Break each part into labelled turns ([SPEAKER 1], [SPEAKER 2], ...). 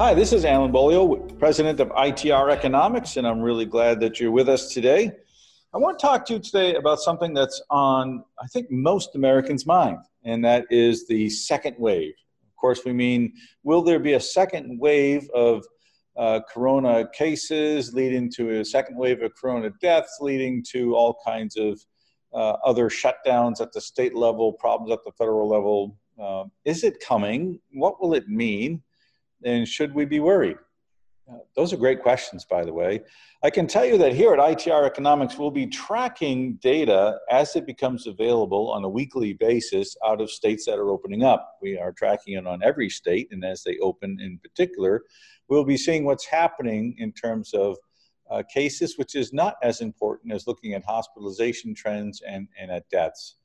[SPEAKER 1] Hi, this is Alan Beaulieu, president of ITR Economics, and I'm really glad that you're with us today. I want to talk to you today about something that's on, I think, most Americans' mind, and that is the second wave. Of course, we mean, will there be a second wave of uh, corona cases leading to a second wave of corona deaths, leading to all kinds of uh, other shutdowns at the state level, problems at the federal level? Uh, is it coming? What will it mean? And should we be worried? Uh, those are great questions, by the way. I can tell you that here at ITR Economics, we'll be tracking data as it becomes available on a weekly basis out of states that are opening up. We are tracking it on every state, and as they open in particular, we'll be seeing what's happening in terms of uh, cases, which is not as important as looking at hospitalization trends and, and at deaths.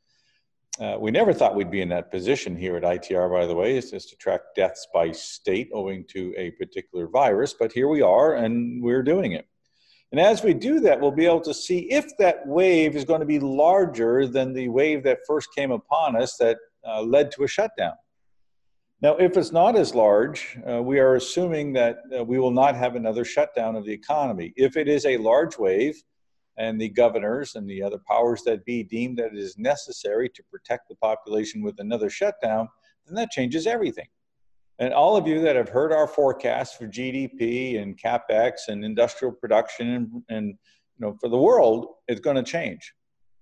[SPEAKER 1] Uh, we never thought we'd be in that position here at ITR, by the way, is just to track deaths by state owing to a particular virus, but here we are and we're doing it. And as we do that, we'll be able to see if that wave is going to be larger than the wave that first came upon us that uh, led to a shutdown. Now, if it's not as large, uh, we are assuming that uh, we will not have another shutdown of the economy. If it is a large wave, and the governors and the other powers that be deem that it is necessary to protect the population with another shutdown, then that changes everything. And all of you that have heard our forecast for GDP and capex and industrial production and, and you know for the world, it's going to change.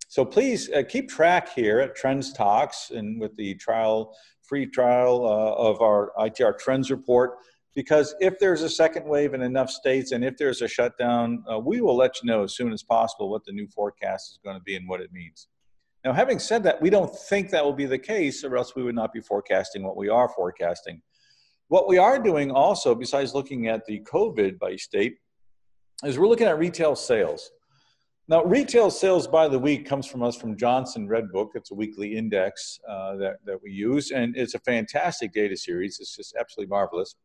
[SPEAKER 1] So please uh, keep track here at Trends Talks and with the trial, free trial uh, of our ITR Trends report because if there's a second wave in enough states and if there's a shutdown, uh, we will let you know as soon as possible what the new forecast is going to be and what it means. Now, having said that, we don't think that will be the case, or else we would not be forecasting what we are forecasting. What we are doing also, besides looking at the COVID by state, is we're looking at retail sales. Now, retail sales by the week comes from us from Johnson Redbook. It's a weekly index uh, that, that we use, and it's a fantastic data series. It's just absolutely marvelous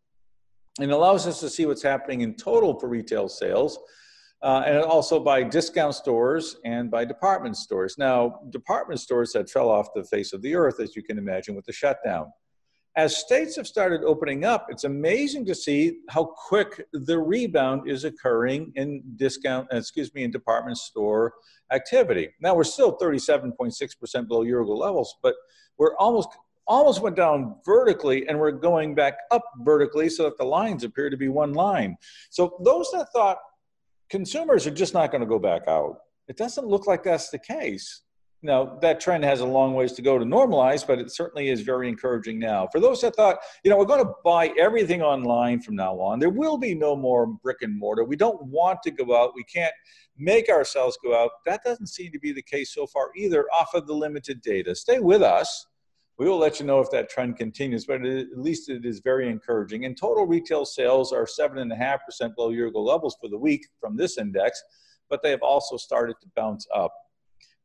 [SPEAKER 1] and allows us to see what's happening in total for retail sales. Uh, and also by discount stores and by department stores. Now, department stores had fell off the face of the earth, as you can imagine, with the shutdown. As states have started opening up, it's amazing to see how quick the rebound is occurring in discount, excuse me, in department store activity. Now, we're still 37.6% below year ago levels, but we're almost almost went down vertically and we're going back up vertically so that the lines appear to be one line. So those that thought consumers are just not going to go back out, it doesn't look like that's the case. Now, that trend has a long ways to go to normalize, but it certainly is very encouraging now. For those that thought, you know, we're going to buy everything online from now on, there will be no more brick and mortar. We don't want to go out. We can't make ourselves go out. That doesn't seem to be the case so far either, off of the limited data. Stay with us we will let you know if that trend continues, but at least it is very encouraging. And total retail sales are 7.5% below year ago levels for the week from this index, but they have also started to bounce up.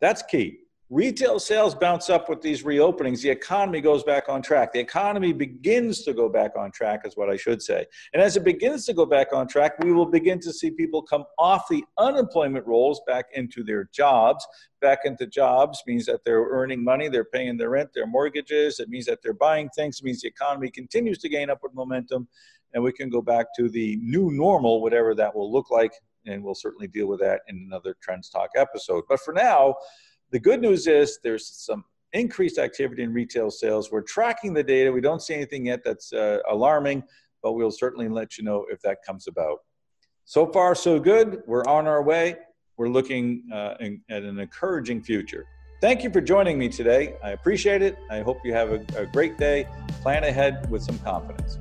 [SPEAKER 1] That's key. Retail sales bounce up with these reopenings. The economy goes back on track. The economy begins to go back on track, is what I should say. And as it begins to go back on track, we will begin to see people come off the unemployment rolls back into their jobs. Back into jobs means that they're earning money, they're paying their rent, their mortgages. It means that they're buying things. It means the economy continues to gain upward momentum, and we can go back to the new normal, whatever that will look like. And we'll certainly deal with that in another Trends Talk episode. But for now, the good news is there's some increased activity in retail sales. We're tracking the data. We don't see anything yet that's uh, alarming, but we'll certainly let you know if that comes about. So far, so good. We're on our way. We're looking uh, in, at an encouraging future. Thank you for joining me today. I appreciate it. I hope you have a, a great day. Plan ahead with some confidence.